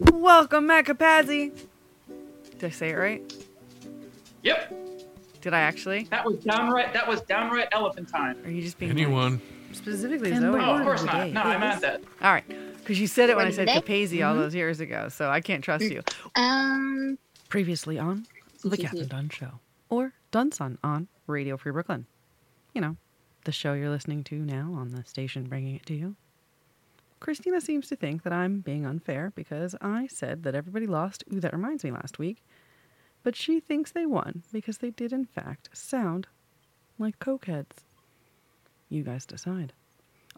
Welcome, Macapazzi. Did I say it right? Yep, Did I actually? that was downright. That was downright elephantine. Or are you just being Anyone? specifically And Zoe? the Oh, of course not. No, I is- meant that. All right, because you said it when I said of the day? Capazzi all those years ago, so I can't trust you. Um, Previously on the Captain Dunn Show or Dunson on Radio Free Brooklyn. You know, the show you're listening to now on the station bringing it to you. Christina seems to think that I'm being unfair because I said that everybody lost Ooh, That Reminds Me last week, but she thinks they won because they did, in fact, sound like cokeheads. You guys decide.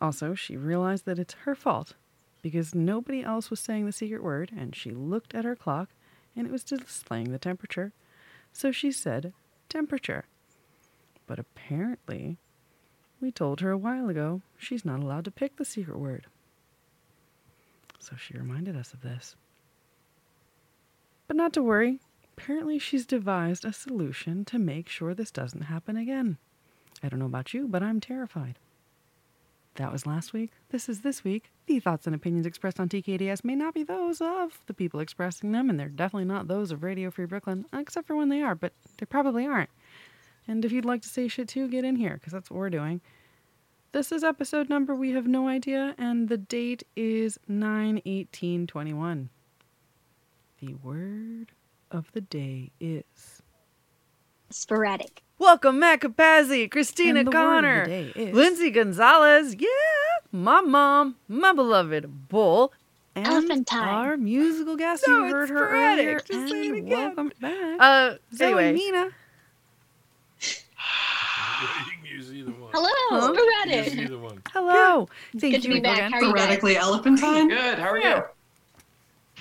Also, she realized that it's her fault because nobody else was saying the secret word, and she looked at her clock and it was displaying the temperature. So she said, temperature. But apparently, we told her a while ago she's not allowed to pick the secret word. So she reminded us of this. But not to worry, apparently she's devised a solution to make sure this doesn't happen again. I don't know about you, but I'm terrified. That was last week. This is this week. The thoughts and opinions expressed on TKDS may not be those of the people expressing them, and they're definitely not those of Radio Free Brooklyn, except for when they are, but they probably aren't. And if you'd like to say shit too, get in here, because that's what we're doing. This is episode number, we have no idea, and the date is 9 18 21. The word of the day is. sporadic. Welcome, Matt Capazzi, Christina And the word of the Connor, Lindsay Gonzalez, yeah, my mom, my beloved Bull, and Elephantine. our musical guest. No, you it's heard her sporadic. earlier, Just say it and again. welcome back. Uh, Zoe anyway. Mina. You can use either one. Hello, Huh? Use sporadic. either one. Hello. Thank Good to you be back. again. How are you guys? Sporadically elephantine. Good. How are Yeah.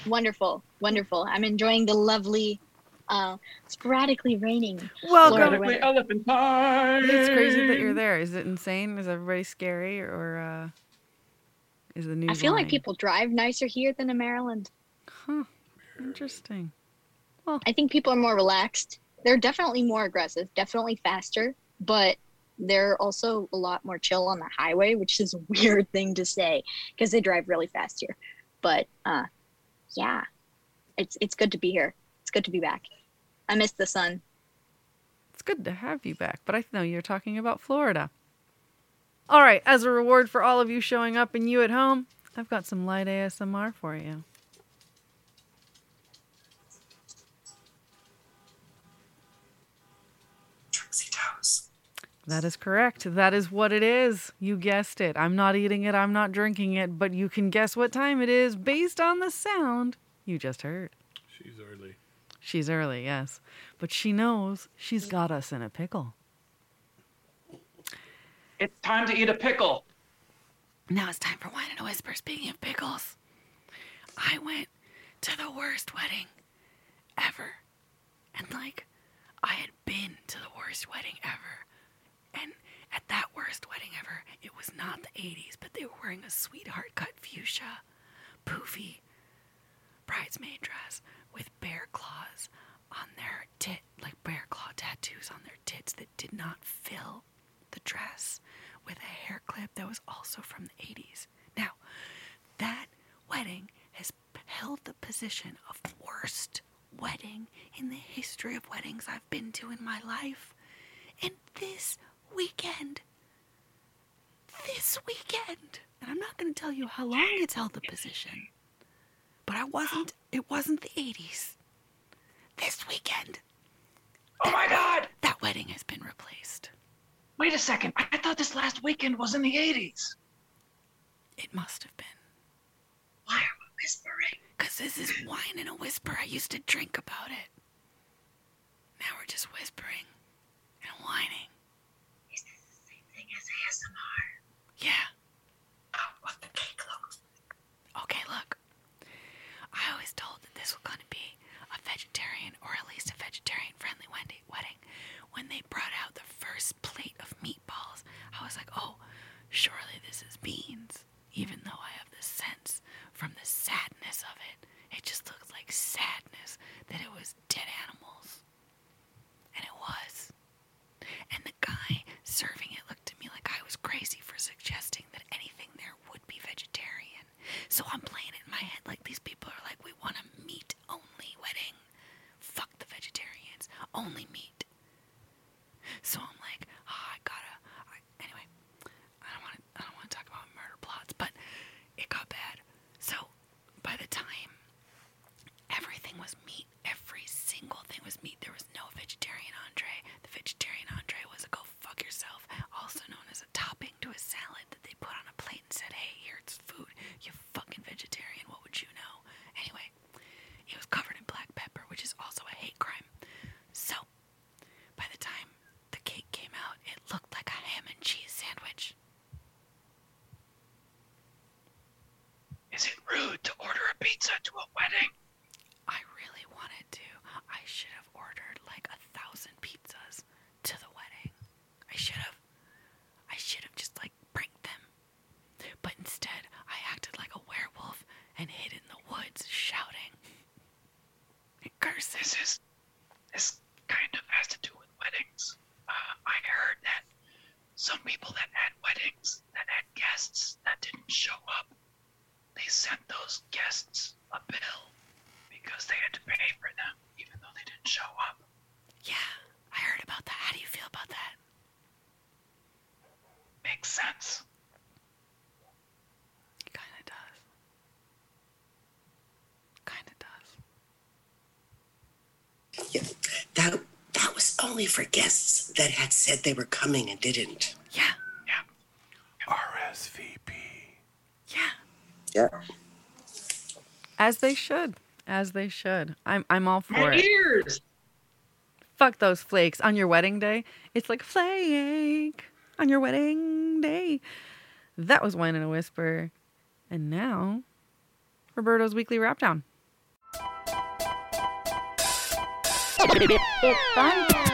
you? Wonderful, wonderful. I'm enjoying the lovely, uh, sporadically raining. Welcome. Florida Sporadically elephantine. It's crazy that you're there. Is it insane? Is everybody scary, or uh, is the news? I feel like people drive nicer here than in Maryland. Huh. Interesting. Well, I think people are more relaxed. They're definitely more aggressive, definitely faster, but they're also a lot more chill on the highway, which is a weird thing to say because they drive really fast here. But uh, yeah, it's it's good to be here. It's good to be back. I miss the sun. It's good to have you back, but I know you're talking about Florida. All right, as a reward for all of you showing up and you at home, I've got some light ASMR for you. That is correct. That is what it is. You guessed it. I'm not eating it, I'm not drinking it, but you can guess what time it is based on the sound you just heard. She's early. She's early, yes, but she knows she's got us in a pickle. It's time to eat a pickle. Now it's time for Wine and a Whisper. Speaking of pickles, I went to the worst wedding ever. And like, I had been to the worst wedding ever. And at that worst wedding ever, it was not the 80s, but they were wearing a sweetheart cut fuchsia, poofy bridesmaid dress with bear claws on their tit, like bear claw tattoos on their tits that did not fill the dress with a hair clip that was also from the 80s. Now, that wedding has held the position of worst wedding in the history of weddings I've been to in my life. And this weekend, this weekend, and I'm not going to tell you how long it's held the position, but I wasn't, it wasn't the 80s. This weekend, Oh my God! that wedding has been replaced. Wait a second. I thought this last weekend was in the 80s. It must have been. Why are we whispering? Because this is wine in a whisper. I used to drink about it. Now we're just whispering and whining. Is this the same thing as ASMR? Yeah. Oh, what the cake looks Okay, look. I always told that this was going to be a vegetarian or at least a vegetarian friendly wedding. wedding. When they brought out the first plate of meatballs, I was like, oh, surely this is beans. Even though I have the sense from the sadness of it, it just looked like sadness that it was dead animals. And it was. And the guy serving it looked at me like I was crazy for suggesting that anything there would be vegetarian. So I'm playing it in my head like these people are like, we want a meat only wedding. Fuck the vegetarians. Only meat. So I'm like, oh, I gotta. I, anyway, I don't want to. I don't want to talk about murder plots, but it got bad. So by the time everything was meat, every single thing was meat. There was no vegetarian entree. The vegetarian entree was a go fuck yourself, as a topping to a salad that they put on a plate and said, hey, here it's food. You fucking vegetarian, what would you know? Anyway, it was covered in black pepper, which is also a hate crime. So, by the time the cake came out, it looked like a ham and cheese sandwich. Is it rude to order a pizza to a wedding? I really wanted to. I should have ordered like a thousand pizzas to the wedding. I should have. I should have just like pranked them. But instead, I acted like a werewolf and hid in the woods shouting and cursing. This is this kind of has to do with weddings. Uh, I heard that some people that had weddings that had guests that didn't show up, they sent those guests a bill because they had to pay for them even though they didn't show up. Yeah, I heard about that. How do you feel about that? Makes sense. It kind of does. Kind of does. Yeah, that that was only for guests that had said they were coming and didn't. Yeah, Yeah. RSVP. yeah. Yeah. As they should. As they should. I'm I'm all for My it. ears! Fuck those flakes on your wedding day. It's like flake on your wedding day. That was Wine in a Whisper. And now, Roberto's weekly wrap down. It's fun.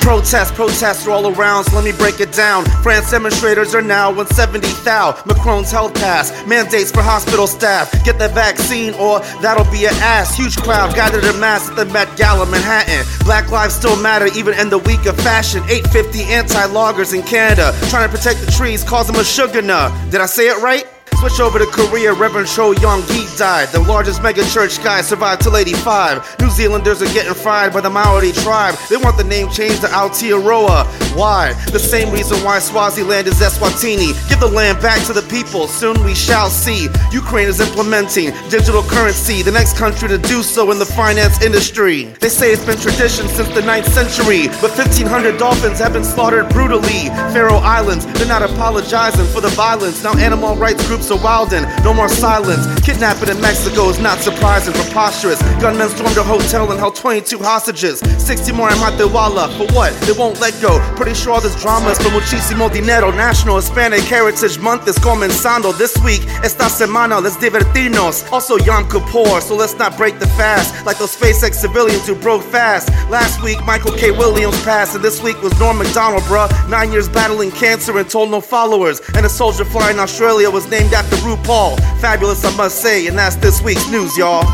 Protests, protests are all around, so let me break it down. France demonstrators are now 170 thou. Macron's health pass, mandates for hospital staff. Get the vaccine or that'll be an ass. Huge crowd gathered in mass at the Met Gala, Manhattan. Black lives still matter even in the week of fashion. 850 anti-loggers in Canada trying to protect the trees, calls them a sugar nut. Did I say it right? Switch over to Korea, Reverend Cho Young Gi died. The largest mega church guy survived till 85. New Zealanders are getting fried by the Maori tribe. They want the name changed to Aotearoa. Why? The same reason why Swaziland is Eswatini. Give the land back to the people, soon we shall see. Ukraine is implementing digital currency, the next country to do so in the finance industry. They say it's been tradition since the 9th century, but 1,500 dolphins have been slaughtered brutally. Faroe Islands, they're not apologizing for the violence. Now animal rights groups are wildin', no more silence. Kidnapping in Mexico is not surprising, preposterous. Gunmen stormed a hotel and held 22 hostages. 60 more in Matehuala, for what? They won't let go. Pretty sure all this drama is for muchísimo dinero. National Hispanic Heritage Month is comenzando this week. Esta semana, let's divertirnos. Also Yom Kippur, so let's not break the fast like those SpaceX civilians who broke fast. Last week, Michael K. Williams passed, and this week was Norm MacDonald, bruh. Nine years battling cancer and told no followers. And a soldier flying Australia was named after RuPaul. Fabulous, I must say, and that's this week's news, y'all.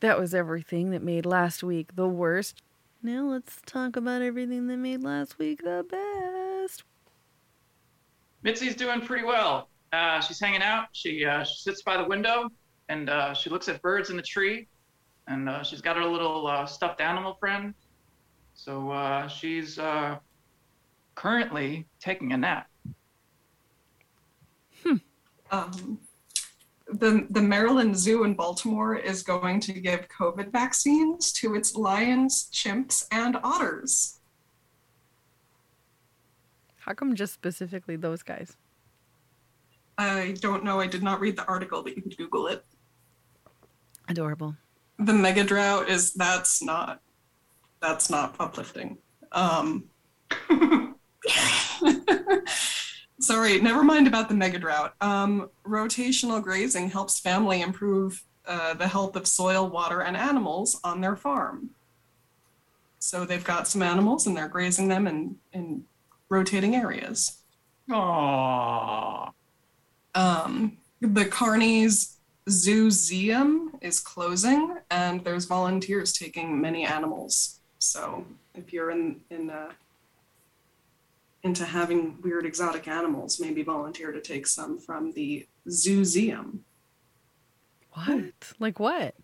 That was everything that made last week the worst. Now let's talk about everything that made last week the best. Mitzi's doing pretty well. Uh, she's hanging out. She, uh, she sits by the window and uh, she looks at birds in the tree. And uh, she's got her little uh, stuffed animal friend. So uh, she's uh, currently taking a nap. um, the the Maryland Zoo in Baltimore is going to give COVID vaccines to its lions, chimps, and otters. How come just specifically those guys? I don't know. I did not read the article, but you can Google it. Adorable. The mega drought is that's not that's not uplifting. Um, sorry, never mind about the mega drought. Um, rotational grazing helps family improve uh, the health of soil, water, and animals on their farm. So they've got some animals and they're grazing them in, in rotating areas. Aww. Um, the Carney's Zooseum is closing, and there's volunteers taking many animals. So if you're in in uh, into having weird exotic animals, maybe volunteer to take some from the zooseum. What? Like what?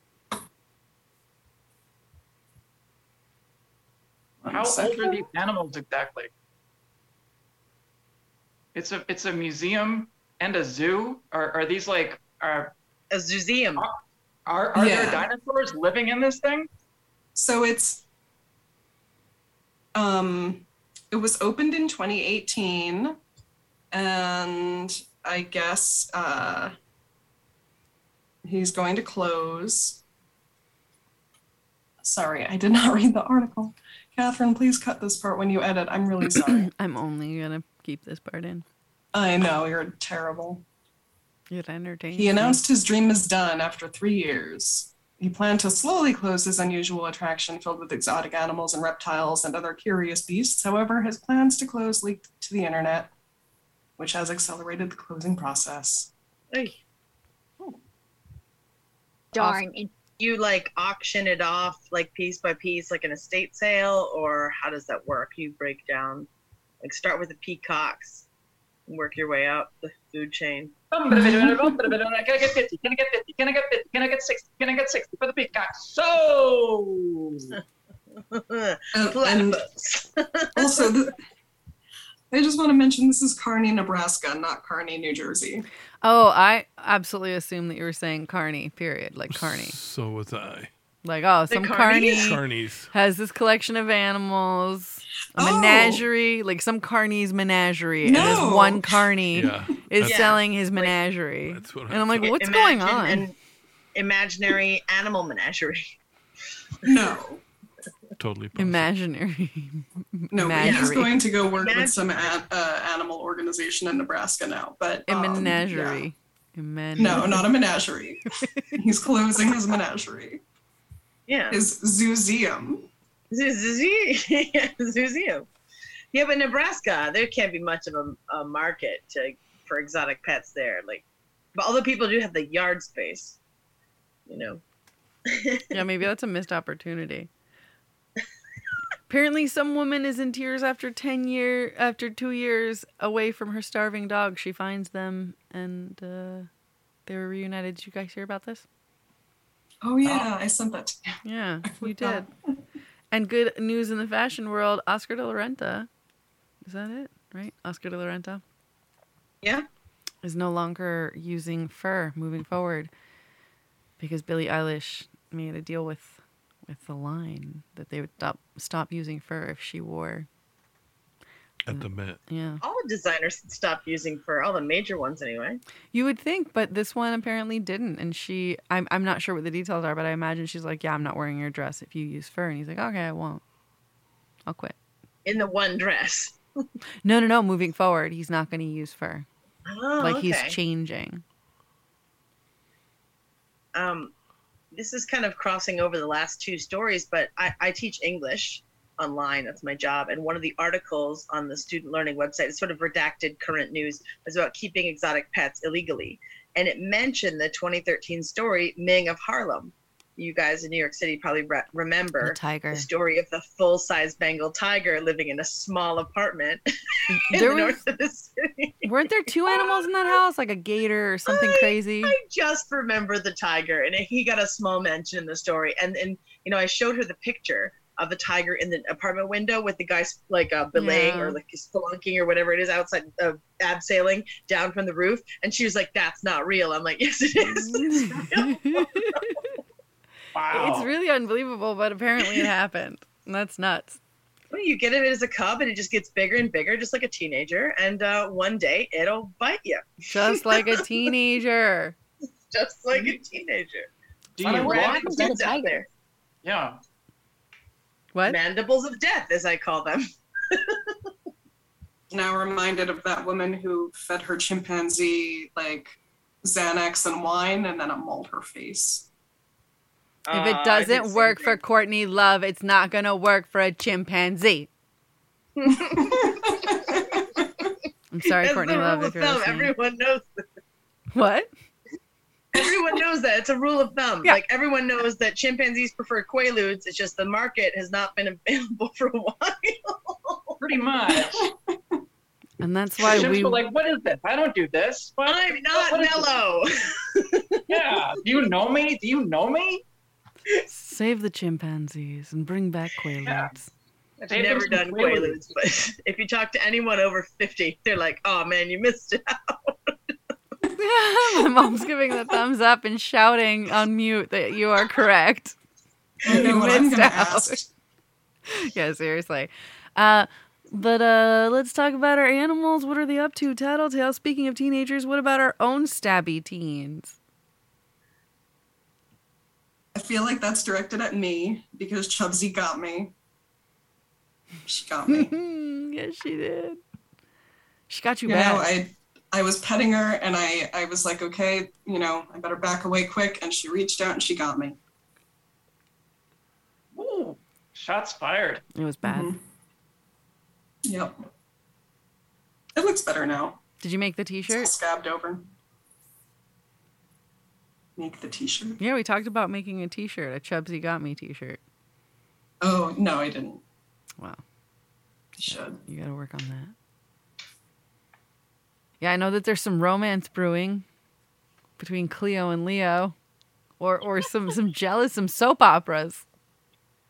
One How old are these animals exactly? It's a it's a museum and a zoo. Are are these like are A zooseum. are, are Yeah. there dinosaurs living in this thing? So it's um it was opened in 2018 and I guess uh he's going to close. Sorry, I did not read the article. Catherine, please cut this part when you edit. I'm really sorry. I'm only gonna keep this part in. I know, you're terrible. It entertains. He announced his dream is done after three years. He planned to slowly close his unusual attraction filled with exotic animals and reptiles and other curious beasts. However, his plans to close leaked to the internet, which has accelerated the closing process. Ay, oh. Darn. And You like auction it off like piece by piece, like an estate sale, or how does that work? You break down, like start with the peacocks, and work your way up the food chain. Can I get 50? Can I get 50? Can I get 50? Can I get 60? Can I get 60 for the peacock? So And, and also, th- I just want to mention this is Kearney, Nebraska, not Kearney, New Jersey. Oh, I absolutely assumed that you were saying Carney. Period. Like Carney. So was I. Like oh, some Carneys? Carney Carnies. has this collection of animals. A Oh. menagerie, like some Carney's menagerie, and No. this one Carney Yeah. is Yeah. selling his menagerie. That's what I and I'm like, thought. what's going on? An imaginary animal menagerie. No, Totally possible. Imaginary. no, but he's Menagerie. going to go work Imagine- with some an, uh, animal organization in Nebraska now. But A um, yeah. menagerie. A menagerie. No, not a menagerie. He's closing his menagerie. Yeah. His zooseum. Zooseum. Yeah, but Nebraska, there can't be much of a, a market to, for exotic pets there. Like, but although people do have the yard space, you know. Yeah, maybe that's a missed opportunity. Apparently, some woman is in tears after ten year after two years away from her starving dog. She finds them and uh, they were reunited. Did you guys hear about this? Oh yeah, I sent that to you. Yeah, you did. And good news in the fashion world: Oscar de la Renta. Is that it? Right? Oscar de la Renta Yeah. is no longer using fur moving forward because Billie Eilish made a deal with with the line that they would stop stop using fur if she wore. At the Met. Yeah, All the designers stopped using fur, all the major ones anyway. you would think, but this one apparently didn't. And she, I'm I'm not sure what the details are, but I imagine she's like, "Yeah, I'm not wearing your dress if you use fur." And he's like, "Okay, I won't. I'll quit." In the one dress. No, no, no. Moving forward, he's not going to use fur. Oh, like okay. he's changing. um, this is kind of crossing over the last two stories, but I, I teach English online. That's my job. And one of the articles on the student learning website is sort of redacted current news was about keeping exotic pets illegally. And it mentioned the 2013 story, Ming of Harlem. You guys in New York City probably re- remember The tiger. the story of the full size Bengal tiger living in a small apartment in There the was, north of the city. weren't there two animals in that house, like a gator or something I- crazy? I just remember the tiger, and he got a small mention in the story. And and you know, I showed her the picture of the tiger in the apartment window with the guy like uh, belaying Yeah. or like spelunking or whatever it is outside, uh, abseiling down from the roof. And she was like, "That's not real." I'm like, "Yes, it is. It's wow. It's really unbelievable, but apparently it happened. And that's nuts. Well, you get it as a cub, and it just gets bigger and bigger, just like a teenager. And uh, one day it'll bite you, Just like a teenager. just like a teenager. Do you walk walk the tiger? there? Yeah. What? Mandibles of death, as I call them. Now reminded of that woman who fed her chimpanzee like Xanax and wine and then it mauled her face. If Uh, it doesn't the work for Courtney Love, it's not going to work for a chimpanzee. I'm sorry, That's Courtney Love, rule if you're thumb. listening. Everyone knows. What? Everyone knows that. It's a rule of thumb. Yeah. Like everyone knows that chimpanzees prefer quaaludes. It's just the market has not been available for a while. Pretty much. And that's why Chimps we were like, "What is this? I don't do this." What? I'm not What is this?" mellow. Yeah. Do you know me? Do you know me? save the chimpanzees and bring back quaaludes. I've never done Quaaludes. Quaaludes, but if you talk to anyone over 50, they're like, oh man, you missed it out. My mom's giving the thumbs up and shouting on mute that you are correct. Know missed out. yeah, seriously. Uh, but uh, let's talk about our animals. What are they up to? Tattletale, speaking of teenagers, what about our own stabby teens? I feel like that's directed at me because Chubsy got me. She got me. yes, she did. She got you you back. know, I I was petting her and I I was like, okay, you know, I better back away quick. And she reached out and she got me. Ooh, shots fired. it was bad. Mhm. Yep. It looks better now. Did you make the t-shirt? scabbed over. Make the t-shirt. Yeah, we talked about making a t-shirt, a Chubsy Got Me t-shirt. Oh no, I didn't. Wow. I should. You got to work on that. Yeah, I know that there's some romance brewing between Cleo and Leo, or or some some jealous some soap operas.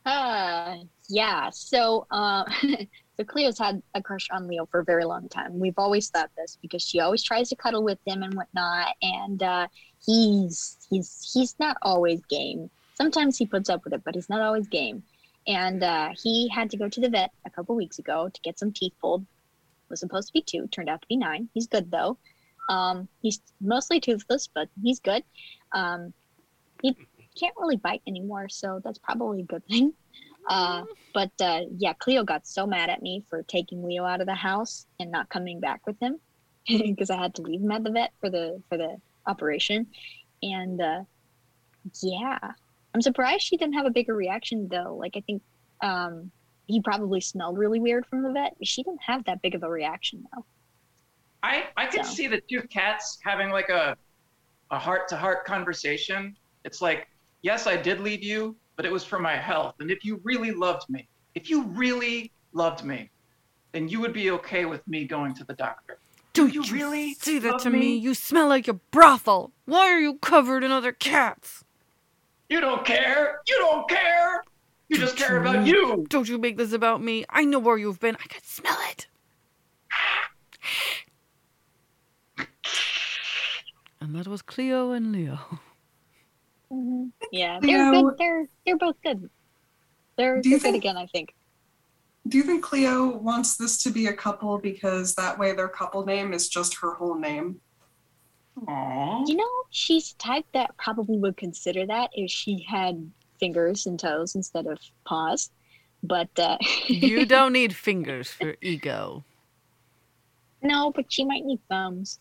Uh, yeah. So, uh, so Cleo's had a crush on Leo for a very long time. We've always thought this because she always tries to cuddle with him and whatnot, and uh, he's he's he's not always game. Sometimes he puts up with it, but he's not always game. And uh, he had to go to the vet a couple weeks ago to get some teeth pulled. Was supposed to be two, turned out to be nine. He's good though. Um, he's mostly toothless, but he's good. Um, he can't really bite anymore, so that's probably a good thing. Uh, but uh, yeah, Cleo got so mad at me for taking Leo out of the house and not coming back with him because I had to leave him at the vet for the for the operation. And uh, yeah, I'm surprised she didn't have a bigger reaction though. Like I think um, he probably smelled really weird from the vet. She didn't have that big of a reaction though. I I could So. see the two cats having like a a heart to heart conversation. It's like, yes, I did leave you, but it was for my health. And if you really loved me, if you really loved me, then you would be okay with me going to the doctor. Do you really say that love to me? You smell like a brothel. Why are you covered in other cats? You don't care. You don't care. You just care about you. Don't you make this about me? I know where you've been. I can smell it. and that was Cleo and Leo. hmm Yeah, they're Leo- good. They're they're both good. They're Do you they're good again. I think. Do you think Cleo wants this to be a couple because that way their couple name is just her whole name? Aww. You know, she's the type that probably would consider that if she had fingers and toes instead of paws. But uh, You don't need fingers for ego. no, but she might need thumbs.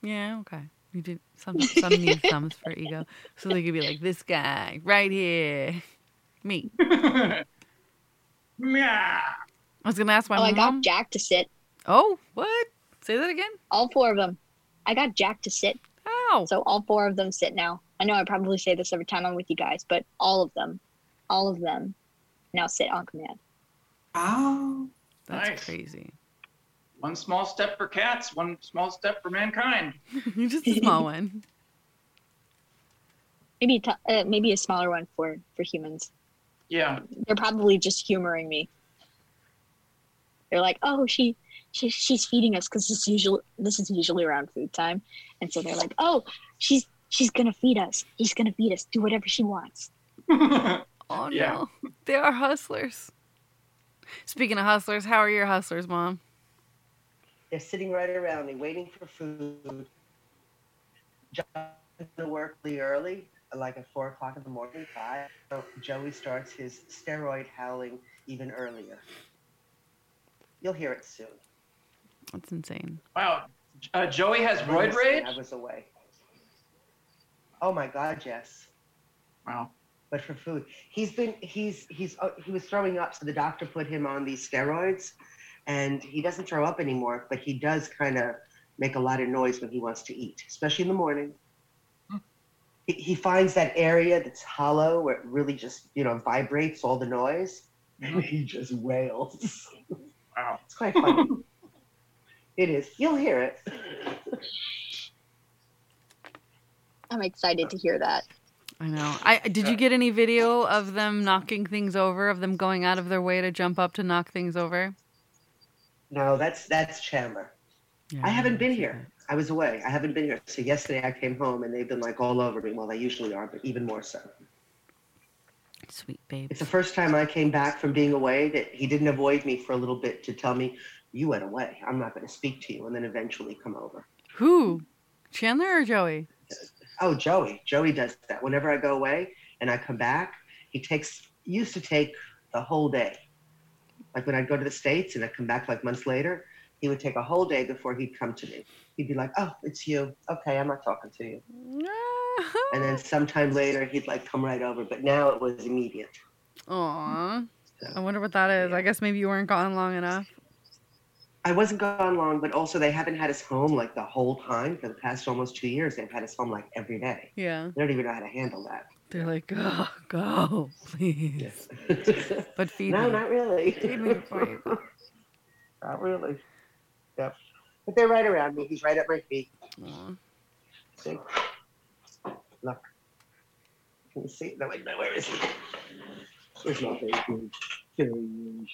Yeah, okay. You do some some need thumbs for ego. So they could be like this guy right here. Me. Yeah. I was gonna ask my oh, I got mom. Jack to sit. oh, what? Say that again? All four of them. I got Jack to sit. Oh. So all four of them sit now. I know I probably say this every time I'm with you guys, but all of them, all of them now sit on command. Oh, That's Nice. crazy. One small step for cats, one small step for mankind. Just a small one. Maybe a t- uh, maybe a smaller one for for humans. Yeah. They're probably just humoring me. They're like, "Oh, she, she she's feeding us because this usually this is usually around food time," and so they're like, "Oh, she's she's gonna feed us. She's gonna feed us. Do whatever she wants." Oh Yeah. no. They are hustlers. Speaking of hustlers, how are your hustlers, mom? They're sitting right around me waiting for food. John to work really early, like at four o'clock in the morning, five. So Joey starts his steroid howling even earlier. You'll hear it soon. That's insane. wow. Uh, Joey has roid rage. I was away. Oh my God, yes. Wow. But for food, he's been he's he's uh, he was throwing up, so the doctor put him on these steroids, and he doesn't throw up anymore, but he does kind of make a lot of noise when he wants to eat, especially in the morning. He, he finds that area that's hollow where it really just you know vibrates all the noise, and he just wails. Wow. It's quite funny. It is. You'll hear it. I'm excited to hear that. I know. I did you get any video of them knocking things over, of them going out of their way to jump up to knock things over? No, that's that's Chandler. Yeah, I haven't been see here. I was away. I haven't been here. So yesterday I came home and they've been like all over me. Well, they usually are, but even more so. Sweet babe. It's the first time I came back from being away that he didn't avoid me for a little bit to tell me, "You went away. I'm not going to speak to you," and then eventually come over. Who? Chandler or Joey? Oh, Joey. Joey does that. Whenever I go away and I come back, he takes used to take the whole day. Like when I'd go to the States and I'd come back like months later, he would take a whole day before he'd come to me. He'd be like, Oh, it's you. Okay, I'm not talking to you. And then sometime later he'd like come right over. But now it was immediate. Aw. I wonder what that is. I guess maybe you weren't gone long enough. I wasn't gone long, but also they haven't had us home like the whole time for the past almost two years. They've had us home like every day. Yeah. They don't even know how to handle that. They're like, go, go, please. But feed no, me. not really. Feed me before you. Not really. Yep. But they're right around me. He's right at my feet. Aw. See? Look. Can you see? No, wait, no, where is he? Where's my baby? There he is.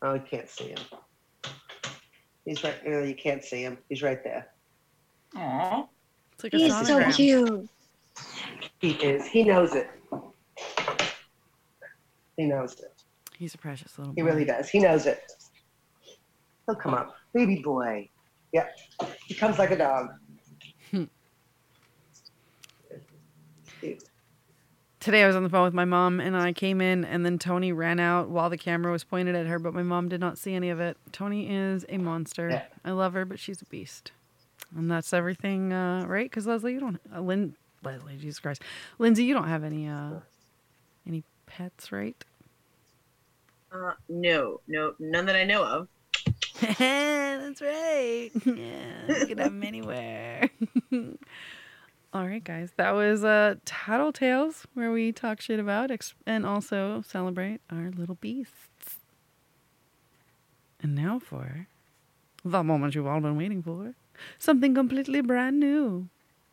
Oh, you can't see him. He's right there. You can't see him. He's right there. Aww. It's like a He's so sonogram. cute. He is. He knows it. He knows it. He's a precious little He boy. really does. He knows it. He'll come up. Baby boy. Yeah. He comes like a dog. Hmm. Cute. Today I was on the phone with my mom and I came in and then Tony ran out while the camera was pointed at her, but my mom did not see any of it. Tony is a monster. Yeah. I love her, but she's a beast. And that's everything, uh, right? Because Leslie, you don't, uh, Lynn, Leslie, Jesus Christ, Lindsay, you don't have any, uh, any pets, right? Uh, no, no, none that I know of. That's right. Yeah, you can have them anywhere. All right, guys. That was uh, Tattle Tales, where we talk shit about and also celebrate our little beasts. And now for the moment you've all been waiting for something completely brand new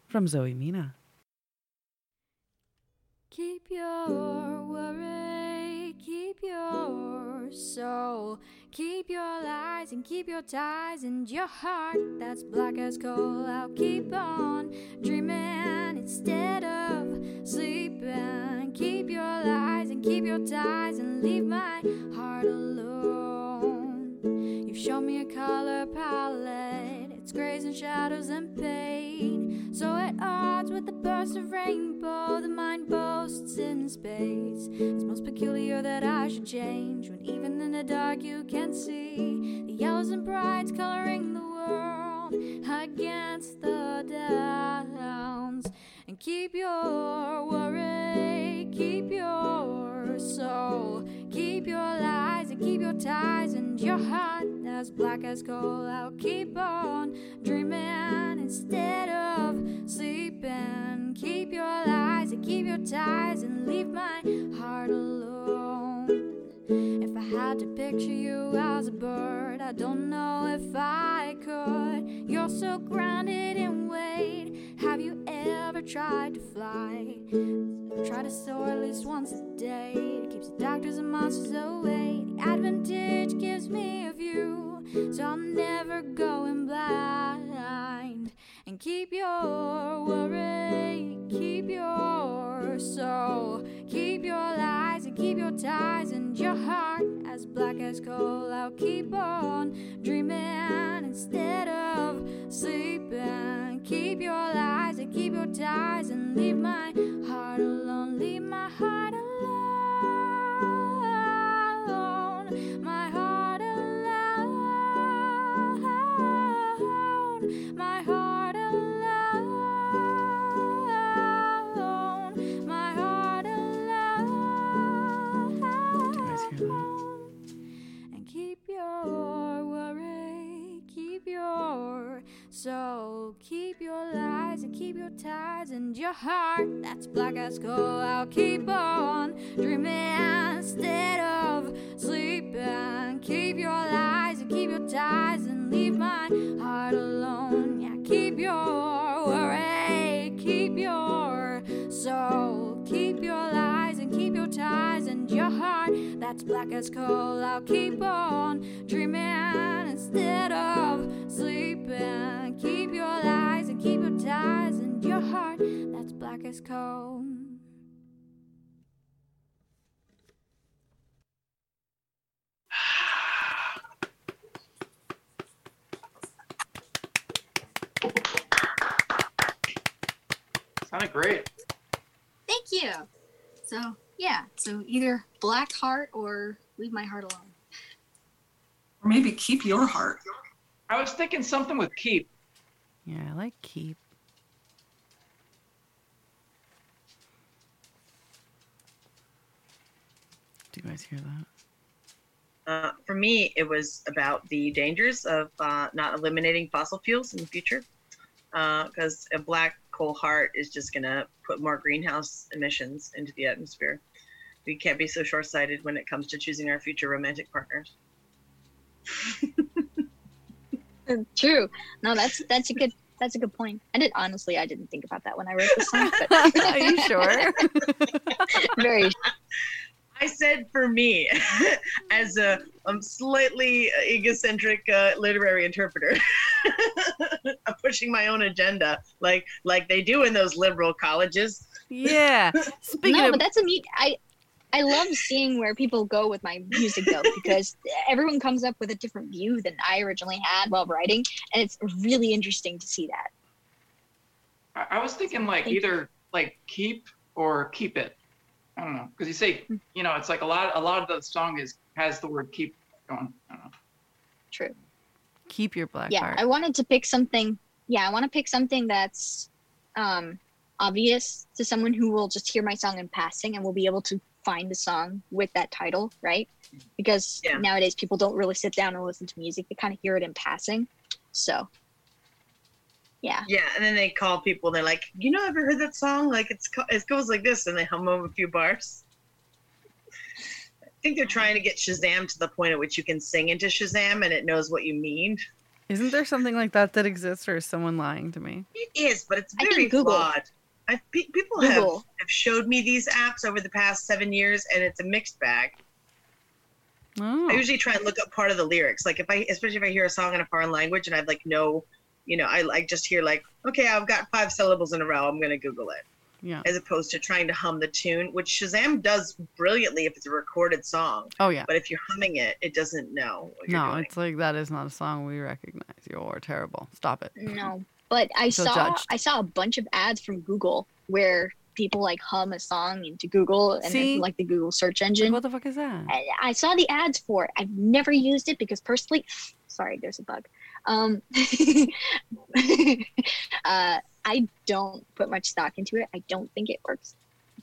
from Zoe Mina. Keep your worry, keep your soul, keep your lies and keep your ties and your heart that's black as coal. I'll keep on dreaming instead of sleeping. Keep your lies and keep your ties and leave my heart alone. You've shown me a color palette, it's grays and shadows and pain. So at odds with the burst of rainbow, the mind boasts in space. It's most peculiar that I should change when even in the dark you can see the yellows and brights coloring the world against the downs. And keep your worry, keep your soul, keep your and keep your ties and your heart as black as coal. I'll keep on dreaming instead of sleeping. Keep your lies and keep your ties and leave my heart alone. If I had to picture you as a bird, I don't know if I could. You're so grounded in weight. Have you ever tried to fly? Try to soar at least once a day. It keeps the doctors and monsters away. Advantage gives me a view, so I'm never going blind. And keep your worry, keep your soul, keep your lies and keep your ties and your heart as black as coal. I'll keep on dreaming instead of sleeping. Keep your lies and keep your ties and leave my heart alone. Leave my heart alone. Soul, keep your lies and keep your ties and your heart that's black as coal. I'll keep on dreaming instead of sleeping. Keep your lies and keep your ties and leave my heart alone. Yeah, keep your worry, keep your soul, keep your lies and keep your ties and your heart that's black as coal. I'll keep on dreaming instead of sleeping. Keep your lies and keep your ties and your heart that's black as coal. Sounded great. Thank you. So yeah, so either Black Heart or Leave My Heart Alone. Or maybe keep your heart. I was thinking something with keep. Yeah, I like keep. Do you guys hear that? Uh, for me, it was about the dangers of uh, not eliminating fossil fuels in the future, because a black coal heart is just going to put more greenhouse emissions into the atmosphere. We can't be so short-sighted when it comes to choosing our future romantic partners. True. No, that's that's a good that's a good point. I did honestly I didn't think about that when I wrote this song, but Are you sure? very I said for me, as a um, slightly egocentric uh, literary interpreter, I'm pushing my own agenda, like like they do in those liberal colleges. yeah. Speaking no, of but that's a neat. I I love seeing where people go with my music though, because everyone comes up with a different view than I originally had while writing, and it's really interesting to see that. I, I was thinking like Thank you. either like keep or keep it. I don't know because you say you know it's like a lot. A lot of the song is has the word keep going. I don't know. True. keep your black yeah, heart. I wanted to pick something. Yeah, I want to pick something that's um, obvious to someone who will just hear my song in passing and will be able to find the song with that title, right? Because Yeah. nowadays people don't really sit down and listen to music; they kind of hear it in passing. So, yeah, Yeah, and then they call people. and They're like, you know, ever heard that song? Like it's it goes like this, and they hum over a few bars. I think they're trying to get Shazam to the point at which you can sing into Shazam and it knows what you mean. Isn't there something like that that exists, or is someone lying to me? It is, but it's I think very Google. flawed. I, pe- people have, have showed me these apps over the past seven years, and it's a mixed bag. Oh, I usually try and look up part of the lyrics, like if I, especially if I hear a song in a foreign language and I've like no, you know, I like just hear like, okay, I've got five syllables in a row. I'm gonna Google it. yeah. as opposed to trying to hum the tune, which Shazam does brilliantly if it's a recorded song. Oh yeah. But if you're humming it, it doesn't know what you're No, doing. it's like that is not a song we recognize. You're terrible. Stop it. no. But I Feel saw judged. I saw a bunch of ads from Google where people like hum a song into Google and then, like the Google search Like, engine. what the fuck is that? I, I saw the ads for it. I've never used it because personally, sorry, there's a bug. Um, uh, I don't put much stock into it. I don't think it works,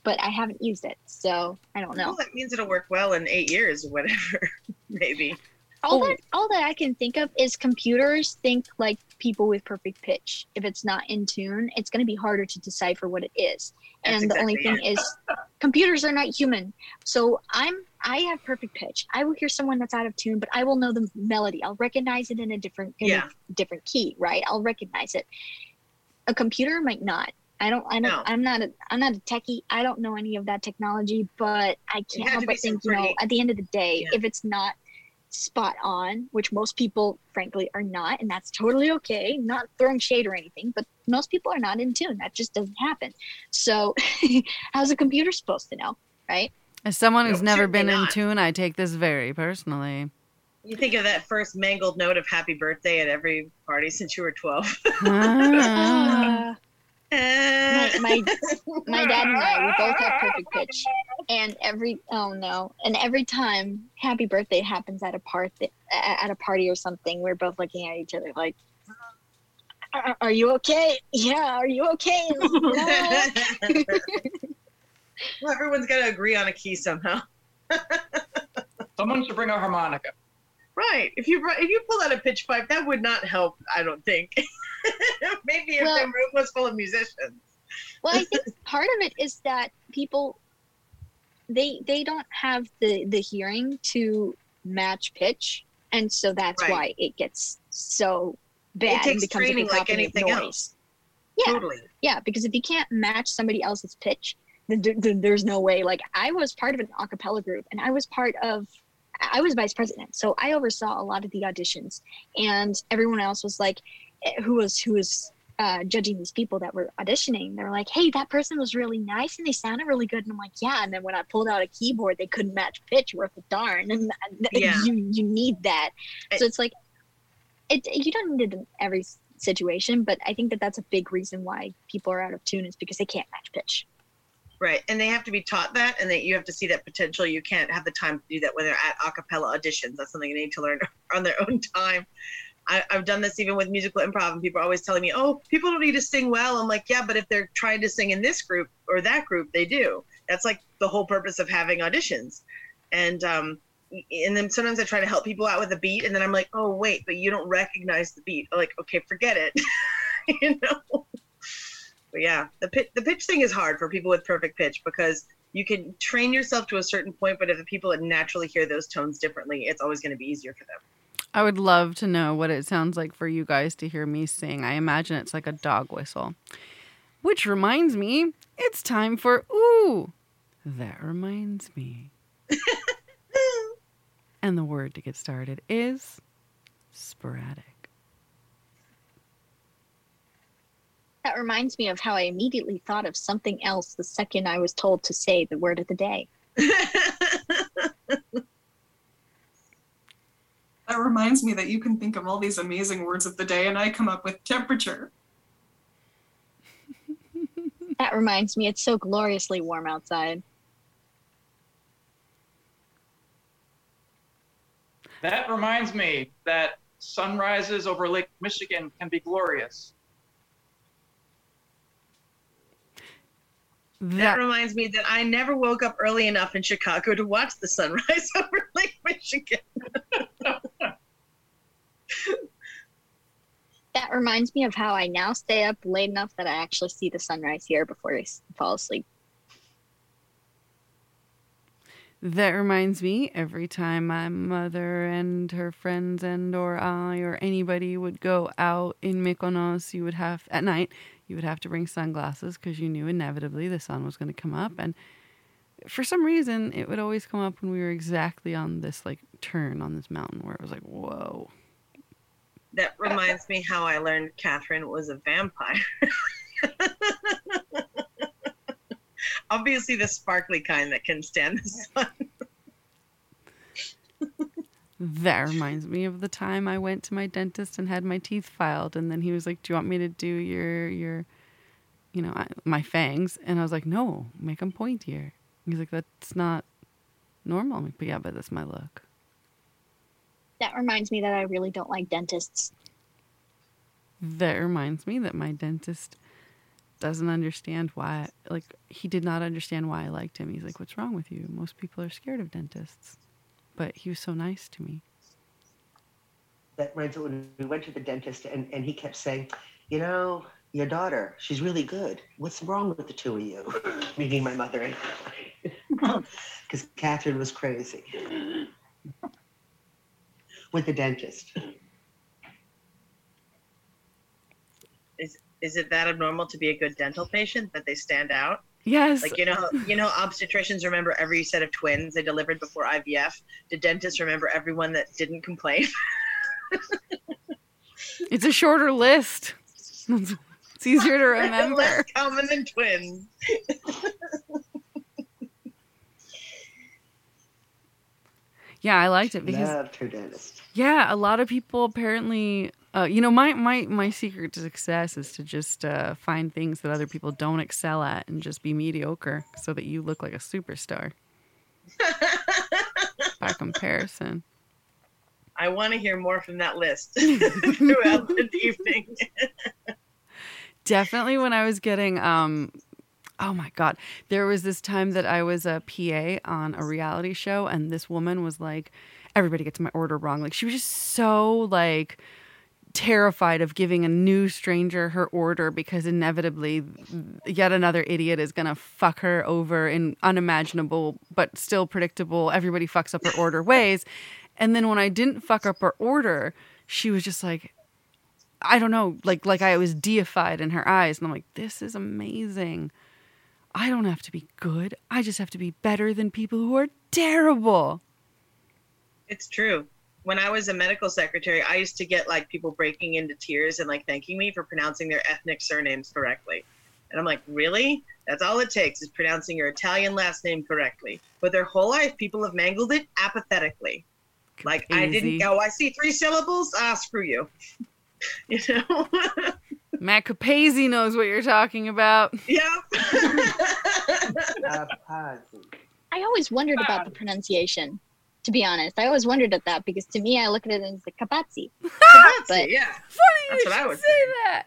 but I haven't used it, so I don't know. Well, that means it'll work well in eight years or whatever, maybe. All Oh. that all that I can think of is computers think like people with perfect pitch. If it's not in tune, it's going to be harder to decipher what it is. That's and the only thing is, computers are not human. So I'm I have perfect pitch. I will hear someone that's out of tune, but I will know the melody. I'll recognize it in a different in Yeah. a different key, right? I'll recognize it. A computer might not. I don't. I don't. No. I'm not. A, I'm not a techie. I don't know any of that technology, but I can't help but think. You know, at the end of the day, Yeah. if it's not spot on, which most people, frankly, are not, and that's totally okay. Not throwing shade or anything, but most people are not in tune. That just doesn't happen. So, how's a computer supposed to know, right? As someone who's No, never certainly been in tune, I take this very personally. You think of that first mangled note of happy birthday at every party since you were 12. Ah. Uh, my, my my dad and I, we both have perfect pitch, and every oh no, and every time happy birthday happens at a part at a party or something, we're both looking at each other like, "Are- "Are you okay? Yeah, are you okay?" No. well, everyone's got to agree on a key somehow. Someone should bring a harmonica. Right. If you if you pulled out a pitch pipe, that would not help. I don't think. Maybe if Well- the room was full of musicians. well, I think part of it is that people they they don't have the the hearing to match pitch, and so that's Right. why it gets so bad it and becomes training like anything noise. else. Yeah, Totally. yeah, because if you can't match somebody else's pitch, then there- there- there's no way. Like I was part of an a cappella group, and I was part of, I was vice president, so I oversaw a lot of the auditions, and everyone else was like, eh, who was who was uh, judging these people that were auditioning. They were like, "Hey, that person was really nice, and they sounded really good." And I'm like, "Yeah." And then when I pulled out a keyboard, they couldn't match pitch worth a darn, and Yeah. you you need that. So it's like, it you don't need it in every situation, but I think that that's a big reason why people are out of tune is because they can't match pitch. Right. And they have to be taught that and that you have to see that potential. You can't have the time to do that when they're at a cappella auditions. That's something they need to learn on their own time. I, I've done this even with musical improv, and people are always telling me, "Oh, people don't need to sing well." I'm like, "Yeah, but if they're trying to sing in this group or that group, they do. That's like the whole purpose of having auditions." And um, and then sometimes I try to help people out with a beat, and then I'm like, "Oh, wait, but you don't recognize the beat." I'm like, okay, forget it. you know. But yeah, the pitch the pitch thing is hard for people with perfect pitch because you can train yourself to a certain point, but if the people naturally hear those tones differently, it's always going to be easier for them. I would love to know what it sounds like for you guys to hear me sing. I imagine it's like a dog whistle. Which reminds me, it's time for Ooh. That reminds me. and the word to get started is sporadic. That reminds me of how I immediately thought of something else the second I was told to say the word of the day. That reminds me that you can think of all these amazing words of the day, and I come up with temperature. That reminds me, it's so gloriously warm outside. That reminds me that sunrises over Lake Michigan can be glorious. That reminds me that I never woke up early enough in Chicago to watch the sunrise over Lake Michigan. That reminds me of how I now stay up late enough that I actually see the sunrise here before I fall asleep. That reminds me, every time my mother and her friends and or I or anybody would go out in Mykonos, you would have at night, you would have to bring sunglasses because you knew inevitably the sun was going to come up. And for some reason, it would always come up when we were exactly on this like turn on this mountain where it was like, whoa. That reminds me how I learned Catherine was a vampire. Obviously, the sparkly kind that can stand the sun. That reminds me of the time I went to my dentist and had my teeth filed, and then he was like, "Do you want me to do your your, you know, I- my fangs?" And I was like, "No, make them pointier." He's like, "That's not normal." I'm like, "But yeah, but that's my look." That reminds me that I really don't like dentists. That reminds me that my dentist doesn't understand why. Like, he did not understand why I liked him. He's like, "What's wrong with you? Most people are scared of dentists," but he was so nice to me. That reminds me when we went to the dentist and, and he kept saying, you know, your daughter, she's really good. What's wrong with the two of you? Meaning my mother and Because Catherine was crazy with the dentist. Is is it that abnormal to be a good dental patient that they stand out? Yes. Like you know, you know, obstetricians remember every set of twins they delivered before IVF. Do dentists remember everyone that didn't complain? It's a shorter list. It's easier to remember. Less common than twins. Yeah, I liked it because Loved her dentist. yeah, a lot of people apparently, uh, you know, my my my secret to success is to just uh, find things that other people don't excel at and just be mediocre, so that you look like a superstar. By comparison, I want to hear more from that list throughout the evening. definitely when I was getting um. Oh my God. There was this time that I was a PA on a reality show, and this woman was like, everybody gets my order wrong. Like, she was just so like terrified of giving a new stranger her order because inevitably yet another idiot is going to fuck her over in unimaginable but still predictable everybody fucks up her order ways and then when i didn't fuck up her order she was just like, I don't know, like like I was deified in her eyes, and I'm like, this is amazing. I don't have to be good. I just have to be better than people who are terrible. It's true. When I was a medical secretary, I used to get like people breaking into tears and like thanking me for pronouncing their ethnic surnames correctly. And I'm like, really? That's all it takes is pronouncing your Italian last name correctly. But their whole life, people have mangled it apathetically. Like, I didn't Easy. go, I see three syllables. Ah, screw you. you know? Matt Capazzi knows what you're talking about. yeah. I always wondered about the pronunciation. To be honest, I always wondered at that because to me, I look at it as the kabazzi. but yeah, Funny That's you what I should would say that.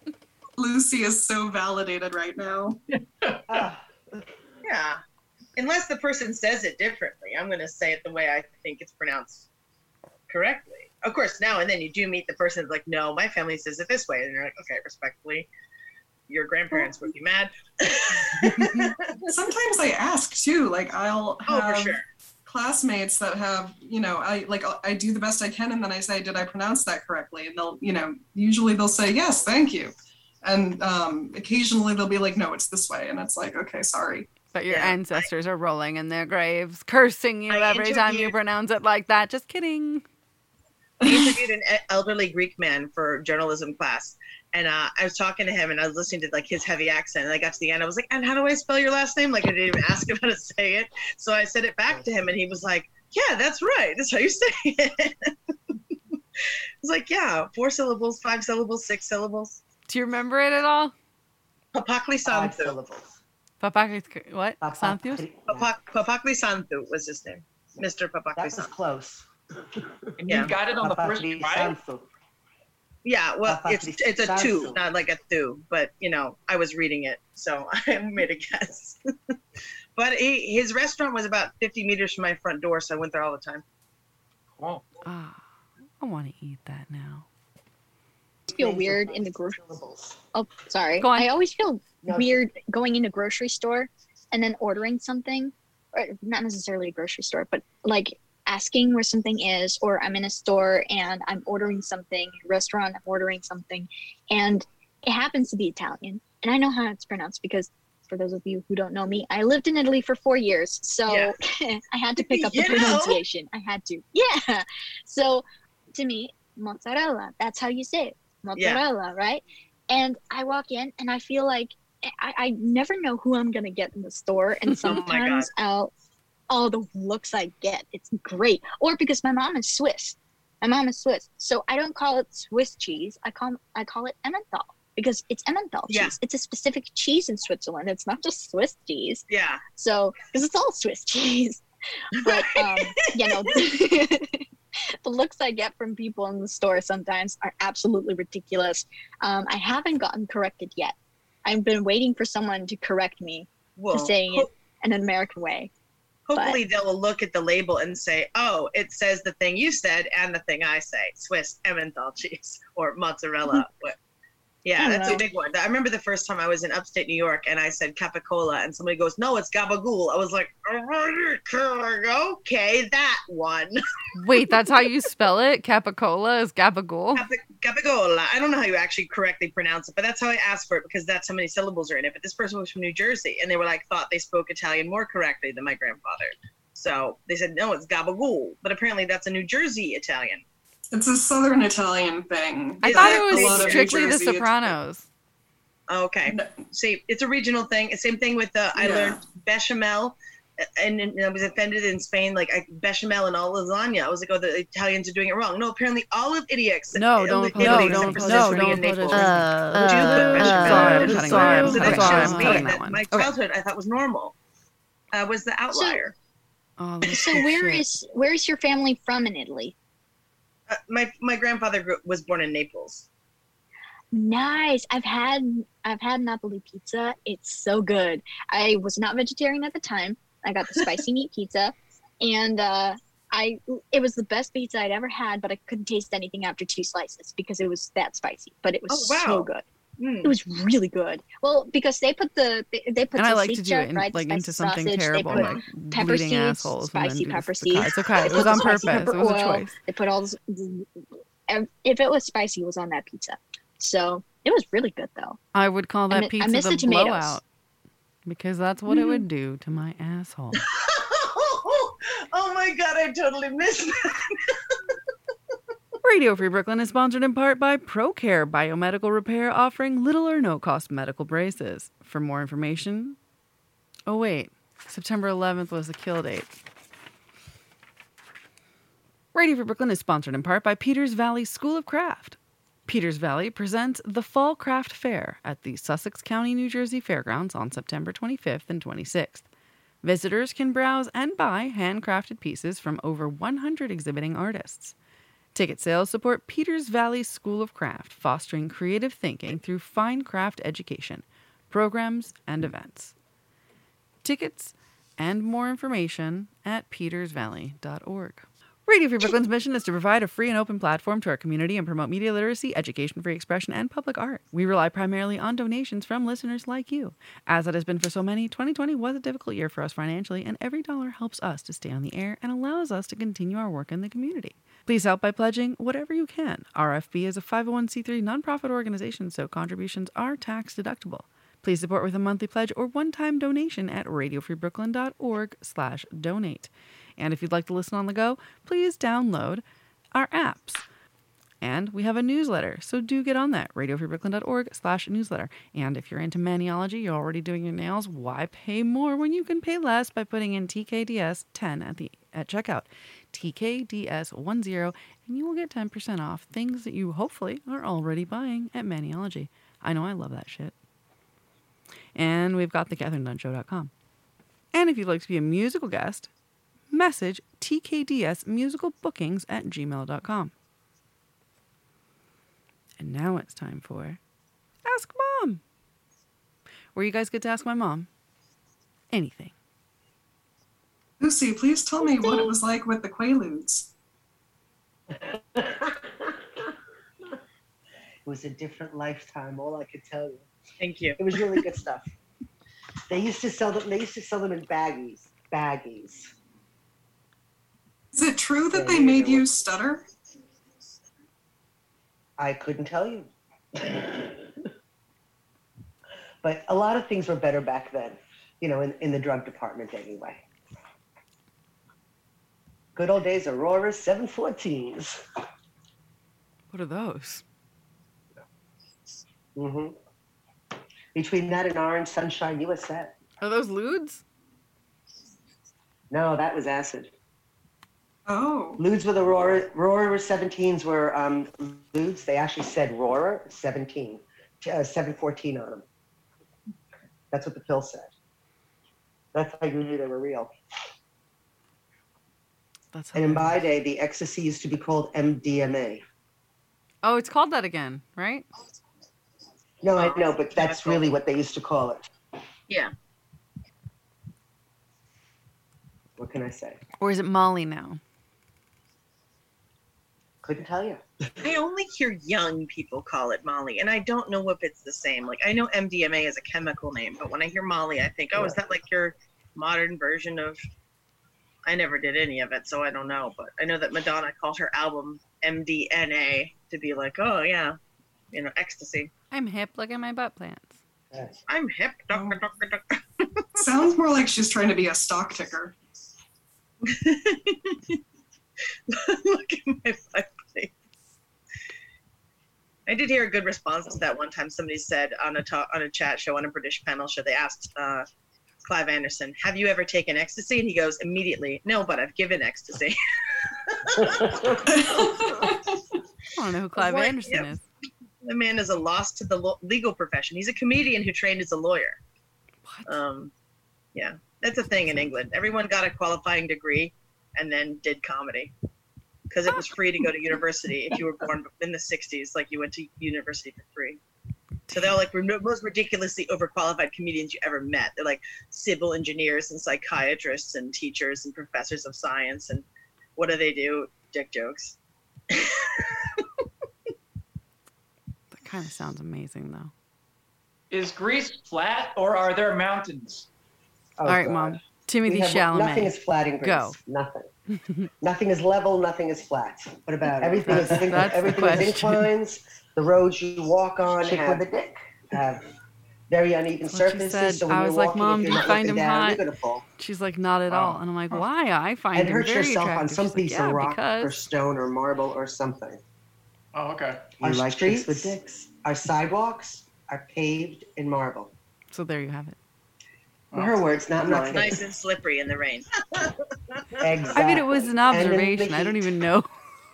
Lucy is so validated right now. Ah. Yeah. Unless the person says it differently, I'm going to say it the way I think it's pronounced correctly. Of course, now and then you do meet the person that's like, no, my family says it this way. And you're like, okay, respectfully, your grandparents would be mad. Sometimes I ask too. Like I'll Oh, for sure. Classmates that have, you know, I like I do the best I can, and then I say, "Did I pronounce that correctly?" And they'll, you know, usually they'll say, "Yes, thank you," and um, occasionally they'll be like, "No, it's this way," and it's like, "Okay, sorry." But your Yeah, I- ancestors are rolling in their graves, cursing you I every time you pronounce it like that. Just kidding. I interviewed an elderly Greek man for journalism class, and uh, I was talking to him, and I was listening to like his heavy accent. And I got to the end, I was like, "And how do I spell your last name?" Like I didn't even ask him how to say it, so I said it back to him, and he was like, "Yeah, that's right. That's how you say it." It's like, yeah, four syllables, five syllables, six syllables. Do you remember it at all? Papakli Five syllables. Papakis, what? Xanthius? Papak- Papakli Santhu was his name. Mr. Papakli That was Santhu. close. And Yeah. you got it on the first try. Sansu. Yeah, well, it's it's a two, not like a two, but you know, I was reading it, so I made a guess. but he, his restaurant was about 50 meters from my front door, so I went there all the time. Cool. Ah, I want to eat that now. I feel weird in the grocery. Oh, sorry. Go on. I always feel No, weird going in a grocery store and then ordering something, or not necessarily a grocery store, but like asking where something is, or I'm in a store and I'm ordering something, restaurant, I'm ordering something, and it happens to be Italian, and I know how it's pronounced because. For those of you who don't know me, I lived in Italy for four years, so Yeah. I had to pick up the You know. pronunciation. I had to, yeah. So, to me, mozzarella. That's how you say it, mozzarella, right? And I walk in and I feel like I, I never know who I'm gonna get in the store, and Oh sometimes I'll all the looks I get, it's great. Or because my mom is Swiss, my mom is Swiss, so I don't call it Swiss cheese. I call I call it Emmenthal because it's Emmenthal cheese. It's a specific cheese in Switzerland. It's not just Swiss cheese. Yeah. So, because it's all Swiss cheese. But, um, you know, the looks I get from people in the store sometimes are absolutely ridiculous. Um, I haven't gotten corrected yet. I've been waiting for someone to correct me Well, to saying it in an American way. Hopefully they'll look at the label and say, "Oh, it says the thing you said and the thing I say: Swiss Emmenthal cheese or mozzarella." Yeah, that's a big one. I remember the first time I was in upstate New York and I said capicola, and somebody goes, "No, it's gabagool." I was like, "Okay, that one." Wait, that's how you spell it? Capicola is gabagool? Capi- Capicola. I don't know how you actually correctly pronounce it, but that's how I asked for it because that's how many syllables are in it. But this person was from New Jersey, and they were like thought they spoke Italian more correctly than my grandfather. So they said no, it's gabagool, but apparently that's a New Jersey Italian. It's a Southern Italian thing. I Is thought it was strictly The Sopranos. Okay, No. see, it's a regional thing. Same thing with the I Yeah. learned bechamel. And, and I was offended in Spain, like I, bechamel and all lasagna. I was like, "Oh, the Italians are doing it wrong." No, apparently all of idiots. No, don't Italy, put- no, except don't for put- no, don't put it- do Uh, bechamel. sorry, I'm cutting that. So that I'm cutting shows me that my childhood I thought was normal. Uh, was the outlier. Oh, that's So good where shit. is where is your family from in Italy? Uh, my my grandfather grew, was born in Naples. Nice. I've had I've had Napoli pizza. It's so good. I was not vegetarian at the time. I got the spicy meat pizza, and uh, I it was the best pizza I'd ever had. But I couldn't taste anything after two slices because it was that spicy. But it was Oh, wow. so good. Hmm. It was really good. Well, because they put the they, they put And I like to do it in, right, like into something sausage. terrible, They put like pepper bleeding seeds, assholes. spicy pepper this- It's seeds. okay. It was on purpose. It was a choice. They put all this if it was spicy, it was on that pizza. So it was really good though. I would call I that mi- I pizza miss the the tomatoes. blowout because that's what it would do to my asshole. oh my god, I totally missed that. Radio Free Brooklyn is sponsored in part by ProCare Biomedical Repair, offering little or no cost medical braces. For more information, oh wait, September 11th was the kill date. Radio Free Brooklyn is sponsored in part by Peters Valley School of Craft. Peters Valley presents the Fall Craft Fair at the Sussex County, New Jersey Fairgrounds on September 25th and 26th. Visitors can browse and buy handcrafted pieces from over 100 exhibiting artists. Ticket sales support Peters Valley School of Craft, fostering creative thinking through fine craft education, programs, and events. Tickets and more information at petersvalley.org. Radio Free Brooklyn's mission is to provide a free and open platform to our community and promote media literacy, education, free expression, and public art. We rely primarily on donations from listeners like you. As it has been for so many, 2020 was a difficult year for us financially, and every dollar helps us to stay on the air and allows us to continue our work in the community. Please help by pledging whatever you can. RFB is a 501c3 nonprofit organization, so contributions are tax deductible. Please support with a monthly pledge or one-time donation at radiofreebrooklyn.org slash donate. And if you'd like to listen on the go, please download our apps. And we have a newsletter, so do get on that, radiofreebrooklyn.org slash newsletter. And if you're into maniology, you're already doing your nails, why pay more when you can pay less by putting in TKDS 10 at the at checkout. TKDS 10, and you will get 10% off things that you hopefully are already buying at Maniology. I know I love that shit. And we've got the CatherineDunnshow.com. And if you'd like to be a musical guest, message TKDS musical bookings at gmail.com. And now it's time for Ask Mom, where you guys get to ask my mom anything. Lucy, please tell me what it was like with the Quaaludes. It was a different lifetime. All I could tell you. Thank you. It was really good stuff. They used to sell them. They used to sell them in baggies. Baggies. Is it true that they made you stutter? I couldn't tell you. but a lot of things were better back then. You know, in, in the drug department anyway. Good old days, Aurora 714s. What are those? Mm-hmm. Between that and Orange Sunshine, you were set. Are those lewds? No, that was acid. Oh. Ludes with Aurora, Aurora 17s were um, Ludes. They actually said Aurora 17, uh, 714 on them. That's what the pill said. That's how you knew they were real. That's And in my day, the ecstasy used to be called MDMA. Oh, it's called that again, right? No, I know, but that's really what they used to call it. Yeah. What can I say? Or is it Molly now? Couldn't tell you. I only hear young people call it Molly, and I don't know if it's the same. Like I know MDMA is a chemical name, but when I hear Molly, I think, oh, is that like your modern version of? I never did any of it, so I don't know. But I know that Madonna called her album MDNA to be like, oh yeah, you know, ecstasy. I'm hip. Look at my butt plants. I'm hip. Sounds more like she's trying to be a stock ticker. Look at my butt plate. I did hear a good response to that one time. Somebody said on a talk, on a chat show on a British panel show, they asked uh, Clive Anderson, "Have you ever taken ecstasy?" And he goes immediately, "No, but I've given ecstasy." I don't know who Clive Anderson yeah. is. the man is a loss to the lo- legal profession. He's a comedian who trained as a lawyer. What? Um, yeah, that's a thing in England. Everyone got a qualifying degree and then did comedy because it was free to go to university if you were born in the 60s. Like you went to university for free. So they're like the most ridiculously overqualified comedians you ever met. They're like civil engineers and psychiatrists and teachers and professors of science. And what do they do? Dick jokes. That kind of sounds amazing, though. Is Greece flat or are there mountains? Oh, All right, God. Mom. Timothy We have- Chalamet. Nothing is flat in Greece. Go. Nothing. nothing is level, nothing is flat. What about? Everything is That's- that's everything is inclines. The roads you walk on Chick have, with a dick. have very uneven what surfaces. said. So when I you're was like, walking, "Mom, if do you're you not find him down, hot?" Gonna fall. She's like, not at all. And I'm like, why? I find And him hurt very yourself on some She's like, piece yeah, of rock or stone or marble or something. Oh, okay. Our You like chicks streets, with dicks? our sidewalks are paved in marble. so there you have it. Her words, not I'm not mine. Nice and slippery in the rain. Exactly. I mean, it was an And in the observation. I don't even know.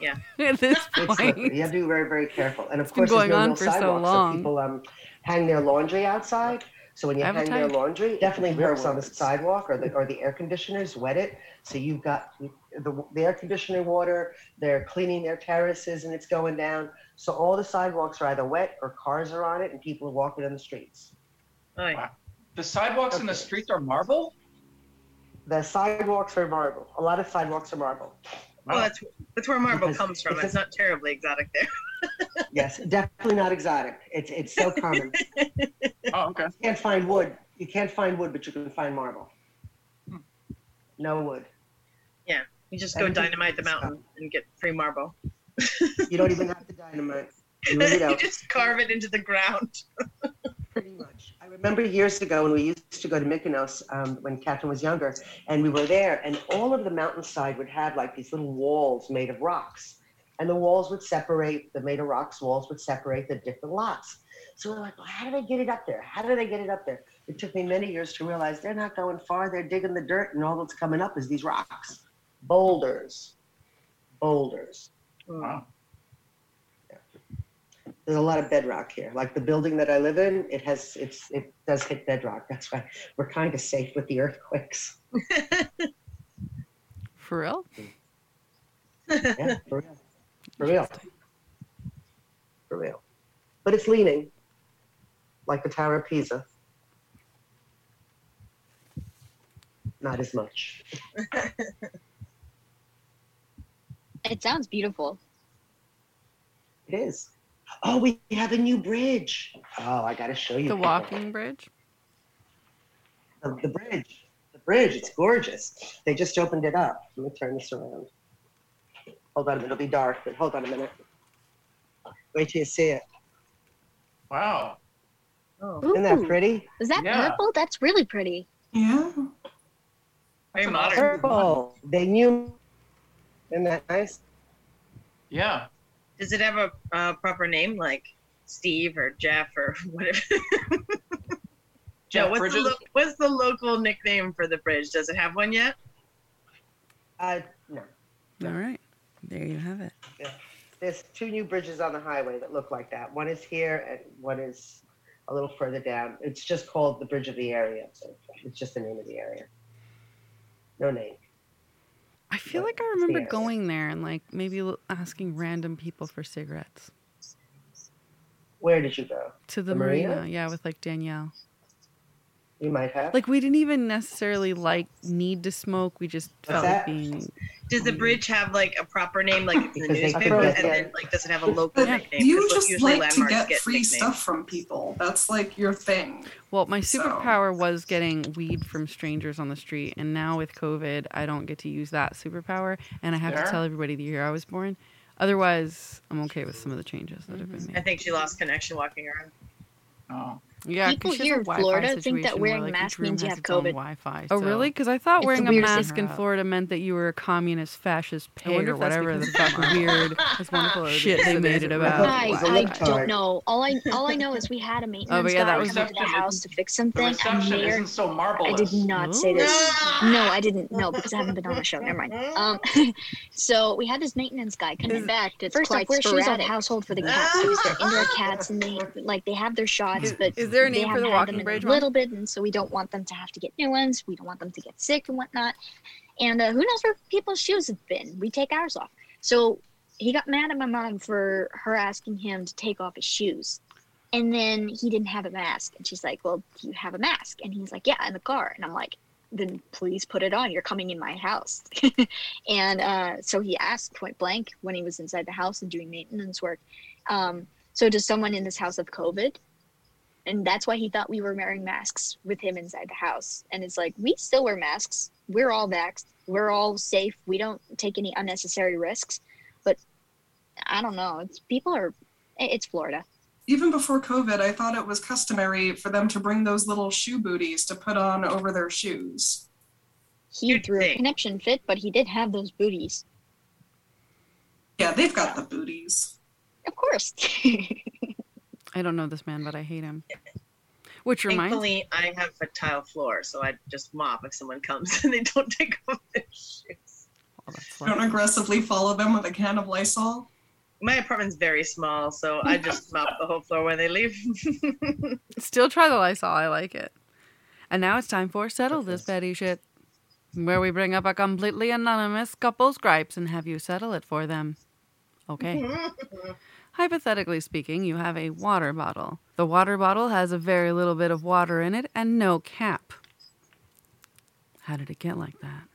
Yeah. At this point. slippery. You have to be very, very careful. And of It's been course, there's going no on real for so sidewalks, long. people um, hang their laundry outside. So when you hang their Advertise. laundry, definitely Her works on the sidewalk or the or the air conditioners wet it. So you've got the, the air conditioner water. They're cleaning their terraces and it's going down. So all the sidewalks are either wet or cars are on it and people are walking on the streets. Oy. Wow. The sidewalks in the streets are marble? The sidewalks are marble. A lot of sidewalks are marble. Well, that's that's where marble Because comes from. it's It's not terribly exotic there. Yes, definitely not exotic. It's it's so common. Oh, okay. You can't find wood. You can't find wood, but you can find marble. Hmm. No wood. Yeah, you just go Everything dynamite the is mountain and get free marble. You don't even have to dynamite. You really you just carve it into the ground. Remember years ago when we used to go to Mykonos um, when Catherine was younger, and we were there, and all of the mountainside would have like these little walls made of rocks, and the walls would separate. The made of rocks walls would separate the different lots. So we're like, well, how do they get it up there? How do they get it up there? It took me many years to realize they're not going far. They're digging the dirt, and all that's coming up is these rocks, boulders, boulders. Wow. There's a lot of bedrock here. Like the building that I live in, it has it's it does hit bedrock. That's why we're kind of safe with the earthquakes. For real? Yeah, for real. For real. For real. But it's leaning, like the Tower of Pisa. Not as much. It sounds beautiful. It is. Oh, we have a new bridge. Oh, I got to show you. The people. walking bridge? The, the bridge. The bridge. It's gorgeous. They just opened it up. Let me turn this around. Hold on. It'll be dark, but hold on a minute. Wait till you see it. Wow. Oh, Isn't that pretty? Is that Yeah. purple? That's really pretty. Yeah. very an modern. Purple. They knew. Isn't that nice? Yeah. Does it have a uh, proper name like Steve or Jeff or whatever? Jeff Joe, what's the, lo- what's the local nickname for the bridge? Does it have one yet? Uh, no. All right. There you have it. Yeah. There's two new bridges on the highway that look like that. One is here and one is a little further down. It's just called the Bridge of the Area. So it's just the name of the area. No name. I feel like I remember going there and like maybe asking random people for cigarettes Where did you go? to the, The marina. marina? Yeah, with like Danielle. You might have. Like we didn't even necessarily like need to smoke. We just What's felt that? like being. Does the bridge have like a proper name, like it's in the Because they newspaper, forget, and then like does it have a local But nickname? you 'Cause just like to get get free nicknames. stuff from people. That's like your thing. Well, my So- superpower was getting weed from strangers on the street, and now with COVID, I don't get to use that superpower, and I have Fair. to tell everybody the year I was born. Otherwise, I'm okay with some of the changes that have mm-hmm. been made. I think she lost connection walking around. Oh. Yeah, 'cause People she has a here in Florida think that wearing where, a like, each mask means you have COVID. Wi-Fi. Oh, really? Because I thought It's wearing a mask in Florida meant that you were a communist, fascist I pig or whatever the because fuck it's weird as wonderful as shit they made it it about. I, He's a I libtard. don't know. All I all I know is we had a maintenance yeah, guy come to the house to fix something, and reception Mayor. isn't so marvelous. I did not say this. No, I didn't. No, because I haven't been on the show. Never mind. Um, so we had this maintenance guy come in. In fact, it's First off, quite we're she's a household for the cats because they're indoor cats and they like they have their shots, but is there a name for the walking bridge a little bit, and so we don't want them to have to get new ones. We don't want them to get sick and whatnot. And uh, who knows where people's shoes have been? We take ours off. So he got mad at my mom for her asking him to take off his shoes. And then he didn't have a mask. And she's like, Well, do you have a mask? And he's like, Yeah, in the car. And I'm like, Then please put it on. You're coming in my house. and uh, so he asked point blank when he was inside the house and doing maintenance work. Um, so, does someone in this house have COVID? And that's why he thought we were wearing masks with him inside the house. And it's like, we still wear masks. We're all vaxxed. We're all safe. We don't take any unnecessary risks. But I don't know. It's people are, it's Florida. Even before COVID, I thought it was customary for them to bring those little shoe booties to put on over their shoes. He threw a connection fit, but he did have those booties. Yeah, they've got the booties. Of course. I don't know this man, but I hate him. Which reminds Thankfully, I have a tile floor, so I just mop if someone comes and they don't take off their shoes. Don't aggressively follow them with a can of Lysol. My apartment's very small, so I just mop the whole floor when they leave. Still try the Lysol. I like it. And now it's time for Settle This Petty Shit, where we bring up a completely anonymous couple's gripes and have you settle it for them. Okay. Hypothetically speaking, you have a water bottle. The water bottle has a very little bit of water in it and no cap. How did it get like that?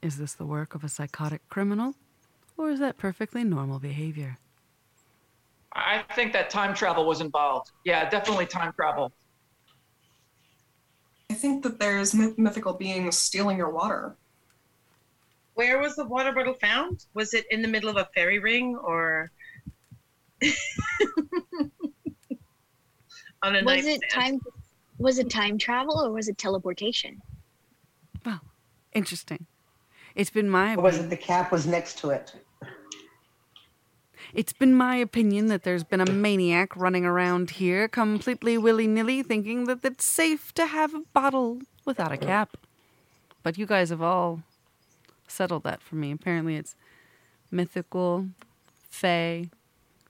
Is this the work of a psychotic criminal? Or is that perfectly normal behavior? I think that time travel was involved. Yeah, definitely time travel. I think that there's myth- mythical beings stealing your water. Where was the water bottle found? Was it in the middle of a fairy ring or on a was it time was it time travel or was it teleportation? Well, interesting. It's been my Or was it the cap was next to it? It's been my opinion that there's been a maniac running around here completely willy nilly thinking that it's safe to have a bottle without a cap. But you guys have all settled that for me. Apparently it's mythical, fae,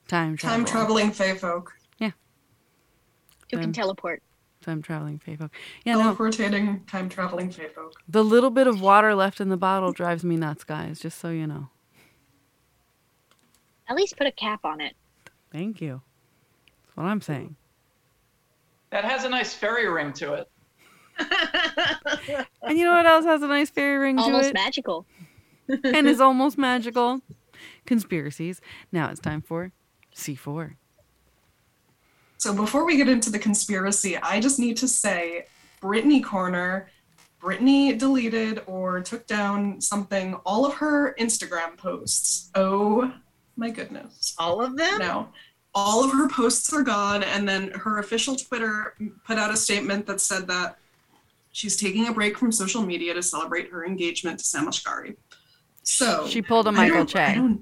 time travel. Time traveling fae folk. Yeah. Who can teleport? Time traveling fae folk. Yeah, no. Teleportating time traveling fae folk. The little bit of water left in the bottle drives me nuts, guys, just so you know. At least put a cap on it. Thank you. That's what I'm saying. That has a nice fairy ring to it. And you know what else has a nice fairy ring to it? Almost magical. and is almost magical. Conspiracies. Now it's time for C4. So before we get into the conspiracy, I just need to say Britney Corner, Britney deleted or took down something, all of her Instagram posts. Oh my goodness. All of them? No. All of her posts are gone. And then her official Twitter put out a statement that said that she's taking a break from social media to celebrate her engagement to Sam Asghari. So She pulled a Michael don't- I Che.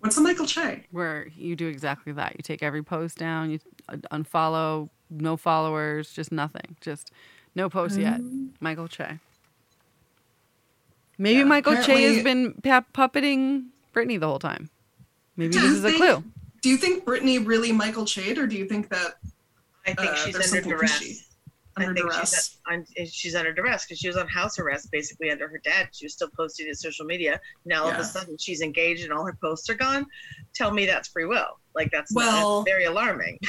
Don't- What's a Michael Che? Where you do exactly that. You take every post down, you unfollow, no followers, just nothing. Just no posts yet. Mm. Michael Che. Maybe Yeah, Michael Che has been pu- puppeting Britney the whole time. Maybe this is a think- clue. Do you think Britney really Michael Chade, or do you think that I think uh, she's there's under duress. fishy? I Under think duress. she's, un- she's under duress because she was on house arrest basically under her dad. She was still posting to social media. Now all of a sudden she's engaged and all her posts are gone. Tell me that's free will. Like that's, Well- that's very alarming.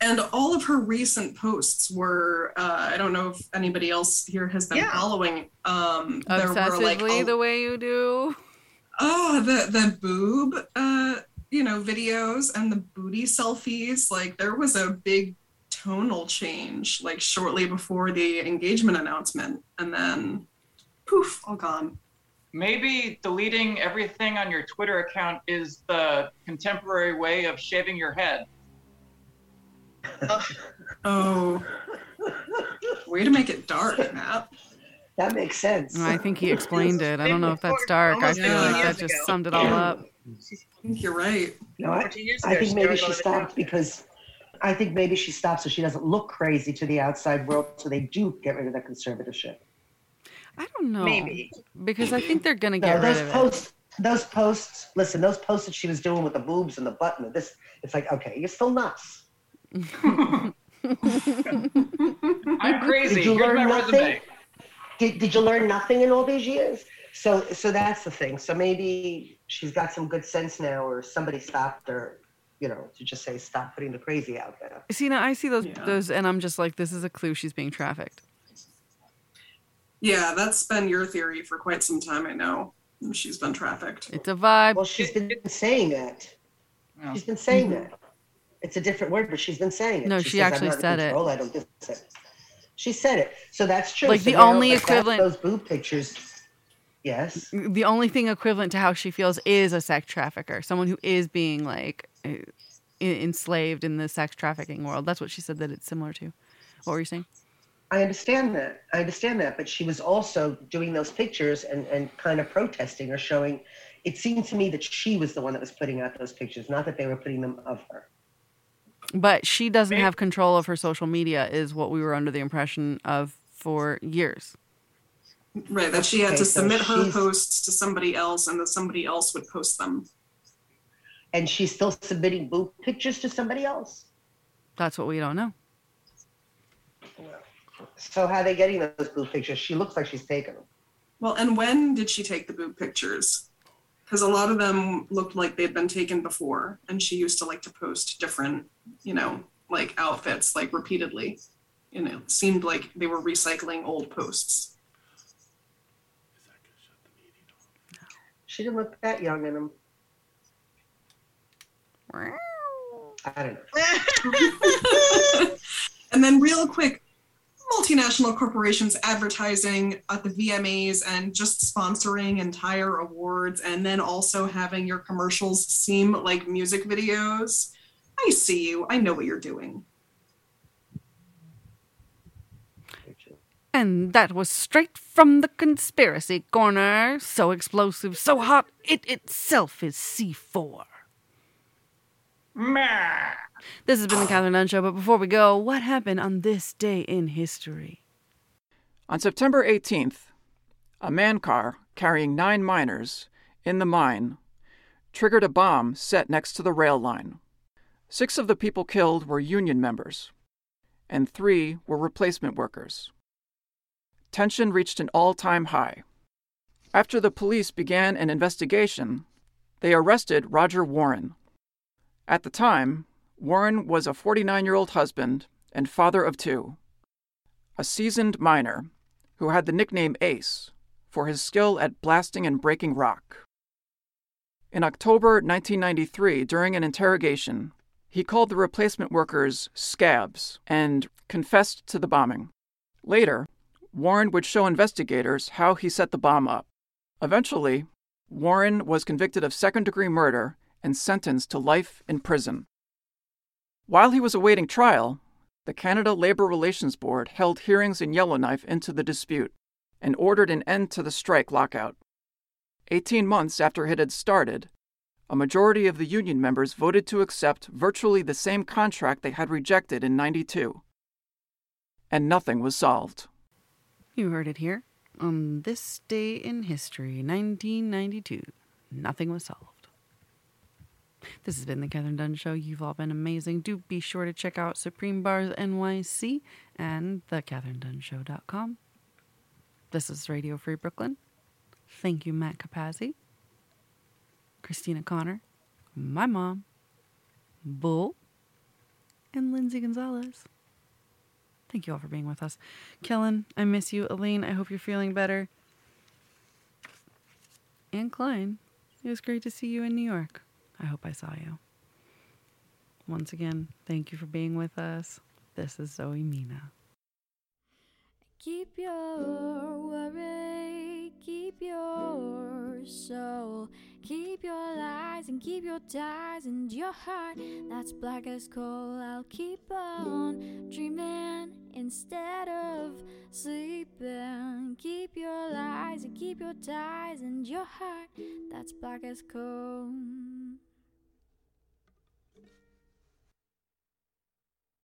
And all of her recent posts were, uh, I don't know if anybody else here has been Yeah. following. Um, there were Obsessively like, oh, the way you do. oh, the the boob, uh, you know, videos and the booty selfies. Like there was a big tonal change, like shortly before the engagement announcement, and then poof, all gone. Maybe deleting everything on your Twitter account is the contemporary way of shaving your head. Oh, way to make it dark, Matt. That makes sense. I think he explained it. I don't know if that's dark. I feel like that just summed it all up. I think you're right. No, I, I think maybe she stopped because I think maybe she stopped so she doesn't look crazy to the outside world, so they do get rid of the conservatorship. I don't know. Maybe. Because I think they're going to No, get rid those of it. posts, those posts. Listen, those posts that she was doing with the boobs and the button. and This, it's like, okay, you're still nuts. I'm crazy. Did you Here's learn my nothing? Did, did you learn nothing in all these years? So, so that's the thing. So maybe she's got some good sense now, or somebody stopped her, you know, to just say stop putting the crazy out there. See, now I see those, Yeah. those, and I'm just like, this is a clue she's being trafficked. Yeah, that's been your theory for quite some time. I know she's been trafficked. It's a vibe. Well, she's been saying that. Yeah. She's been saying Mhm. that. It's a different word, but she's been saying it. No, she says, actually not in said it. I don't do this." She said it. So that's true. Like, So the only if equivalent- Those boob pictures. Yes. The only thing equivalent to how she feels is a sex trafficker, someone who is being like Uh, enslaved in the sex trafficking world. That's what she said that it's similar to. What were you saying? I understand that. I understand that. But she was also doing those pictures and, and kind of protesting or showing. It seemed to me that she was the one that was putting out those pictures, not that they were putting them of her. But she doesn't have control of her social media, is what we were under the impression of for years. Right, that she had Okay, to so submit her posts to somebody else and that somebody else would post them. And she's still submitting boob pictures to somebody else. That's what we don't know. So how are they getting those boob pictures? She looks like she's taken them. Well, and when did she take the boob pictures? Because a lot of them looked like they'd been taken before, and she used to like to post different, you know, like outfits like repeatedly. You know, seemed like they were recycling old posts. She didn't look that young in them. I don't know. and then, real quick, multinational corporations advertising at the VMAs and just sponsoring entire awards, and then also having your commercials seem like music videos. I see you. I know what you're doing. And that was straight from the conspiracy corner. So explosive, so hot, it itself is C4. This has been the Catherine Dunn Show, but before we go, what happened on this day in history? On September 18th, a man car carrying nine miners in the mine triggered a bomb set next to the rail line. Six of the people killed were union members, and three were replacement workers. Tension reached an all time high. After the police began an investigation, they arrested Roger Warren. At the time, Warren was a 49 year old husband and father of two, a seasoned miner who had the nickname Ace for his skill at blasting and breaking rock. In October 1993, during an interrogation, he called the replacement workers scabs and confessed to the bombing. Later, Warren would show investigators how he set the bomb up. Eventually, Warren was convicted of second degree murder and sentenced to life in prison. While he was awaiting trial, the Canada Labour Relations Board held hearings in Yellowknife into the dispute and ordered an end to the strike lockout. Eighteen months after it had started, a majority of the union members voted to accept virtually the same contract they had rejected in 92. And nothing was solved. You heard it here. On this day in history, 1992, nothing was solved. This has been the Catherine Dunn Show. You've all been amazing. Do be sure to check out Supreme Bars NYC and thecatherinedunnshow.com. This is Radio Free Brooklyn. Thank you, Matt Capazzi, Christina Connor, my mom, Bull, and Lindsay Gonzalez. Thank you all for being with us. Kellen, I miss you. Elaine, I hope you're feeling better. And Klein, it was great to see you in New York. I hope I saw you. Once again, thank you for being with us. This is Zoe Mina. Keep your worry, keep your soul, keep your lies and keep your ties and your heart. That's black as coal. I'll keep on dreaming instead of sleeping. Keep your lies and keep your ties and your heart. That's black as coal.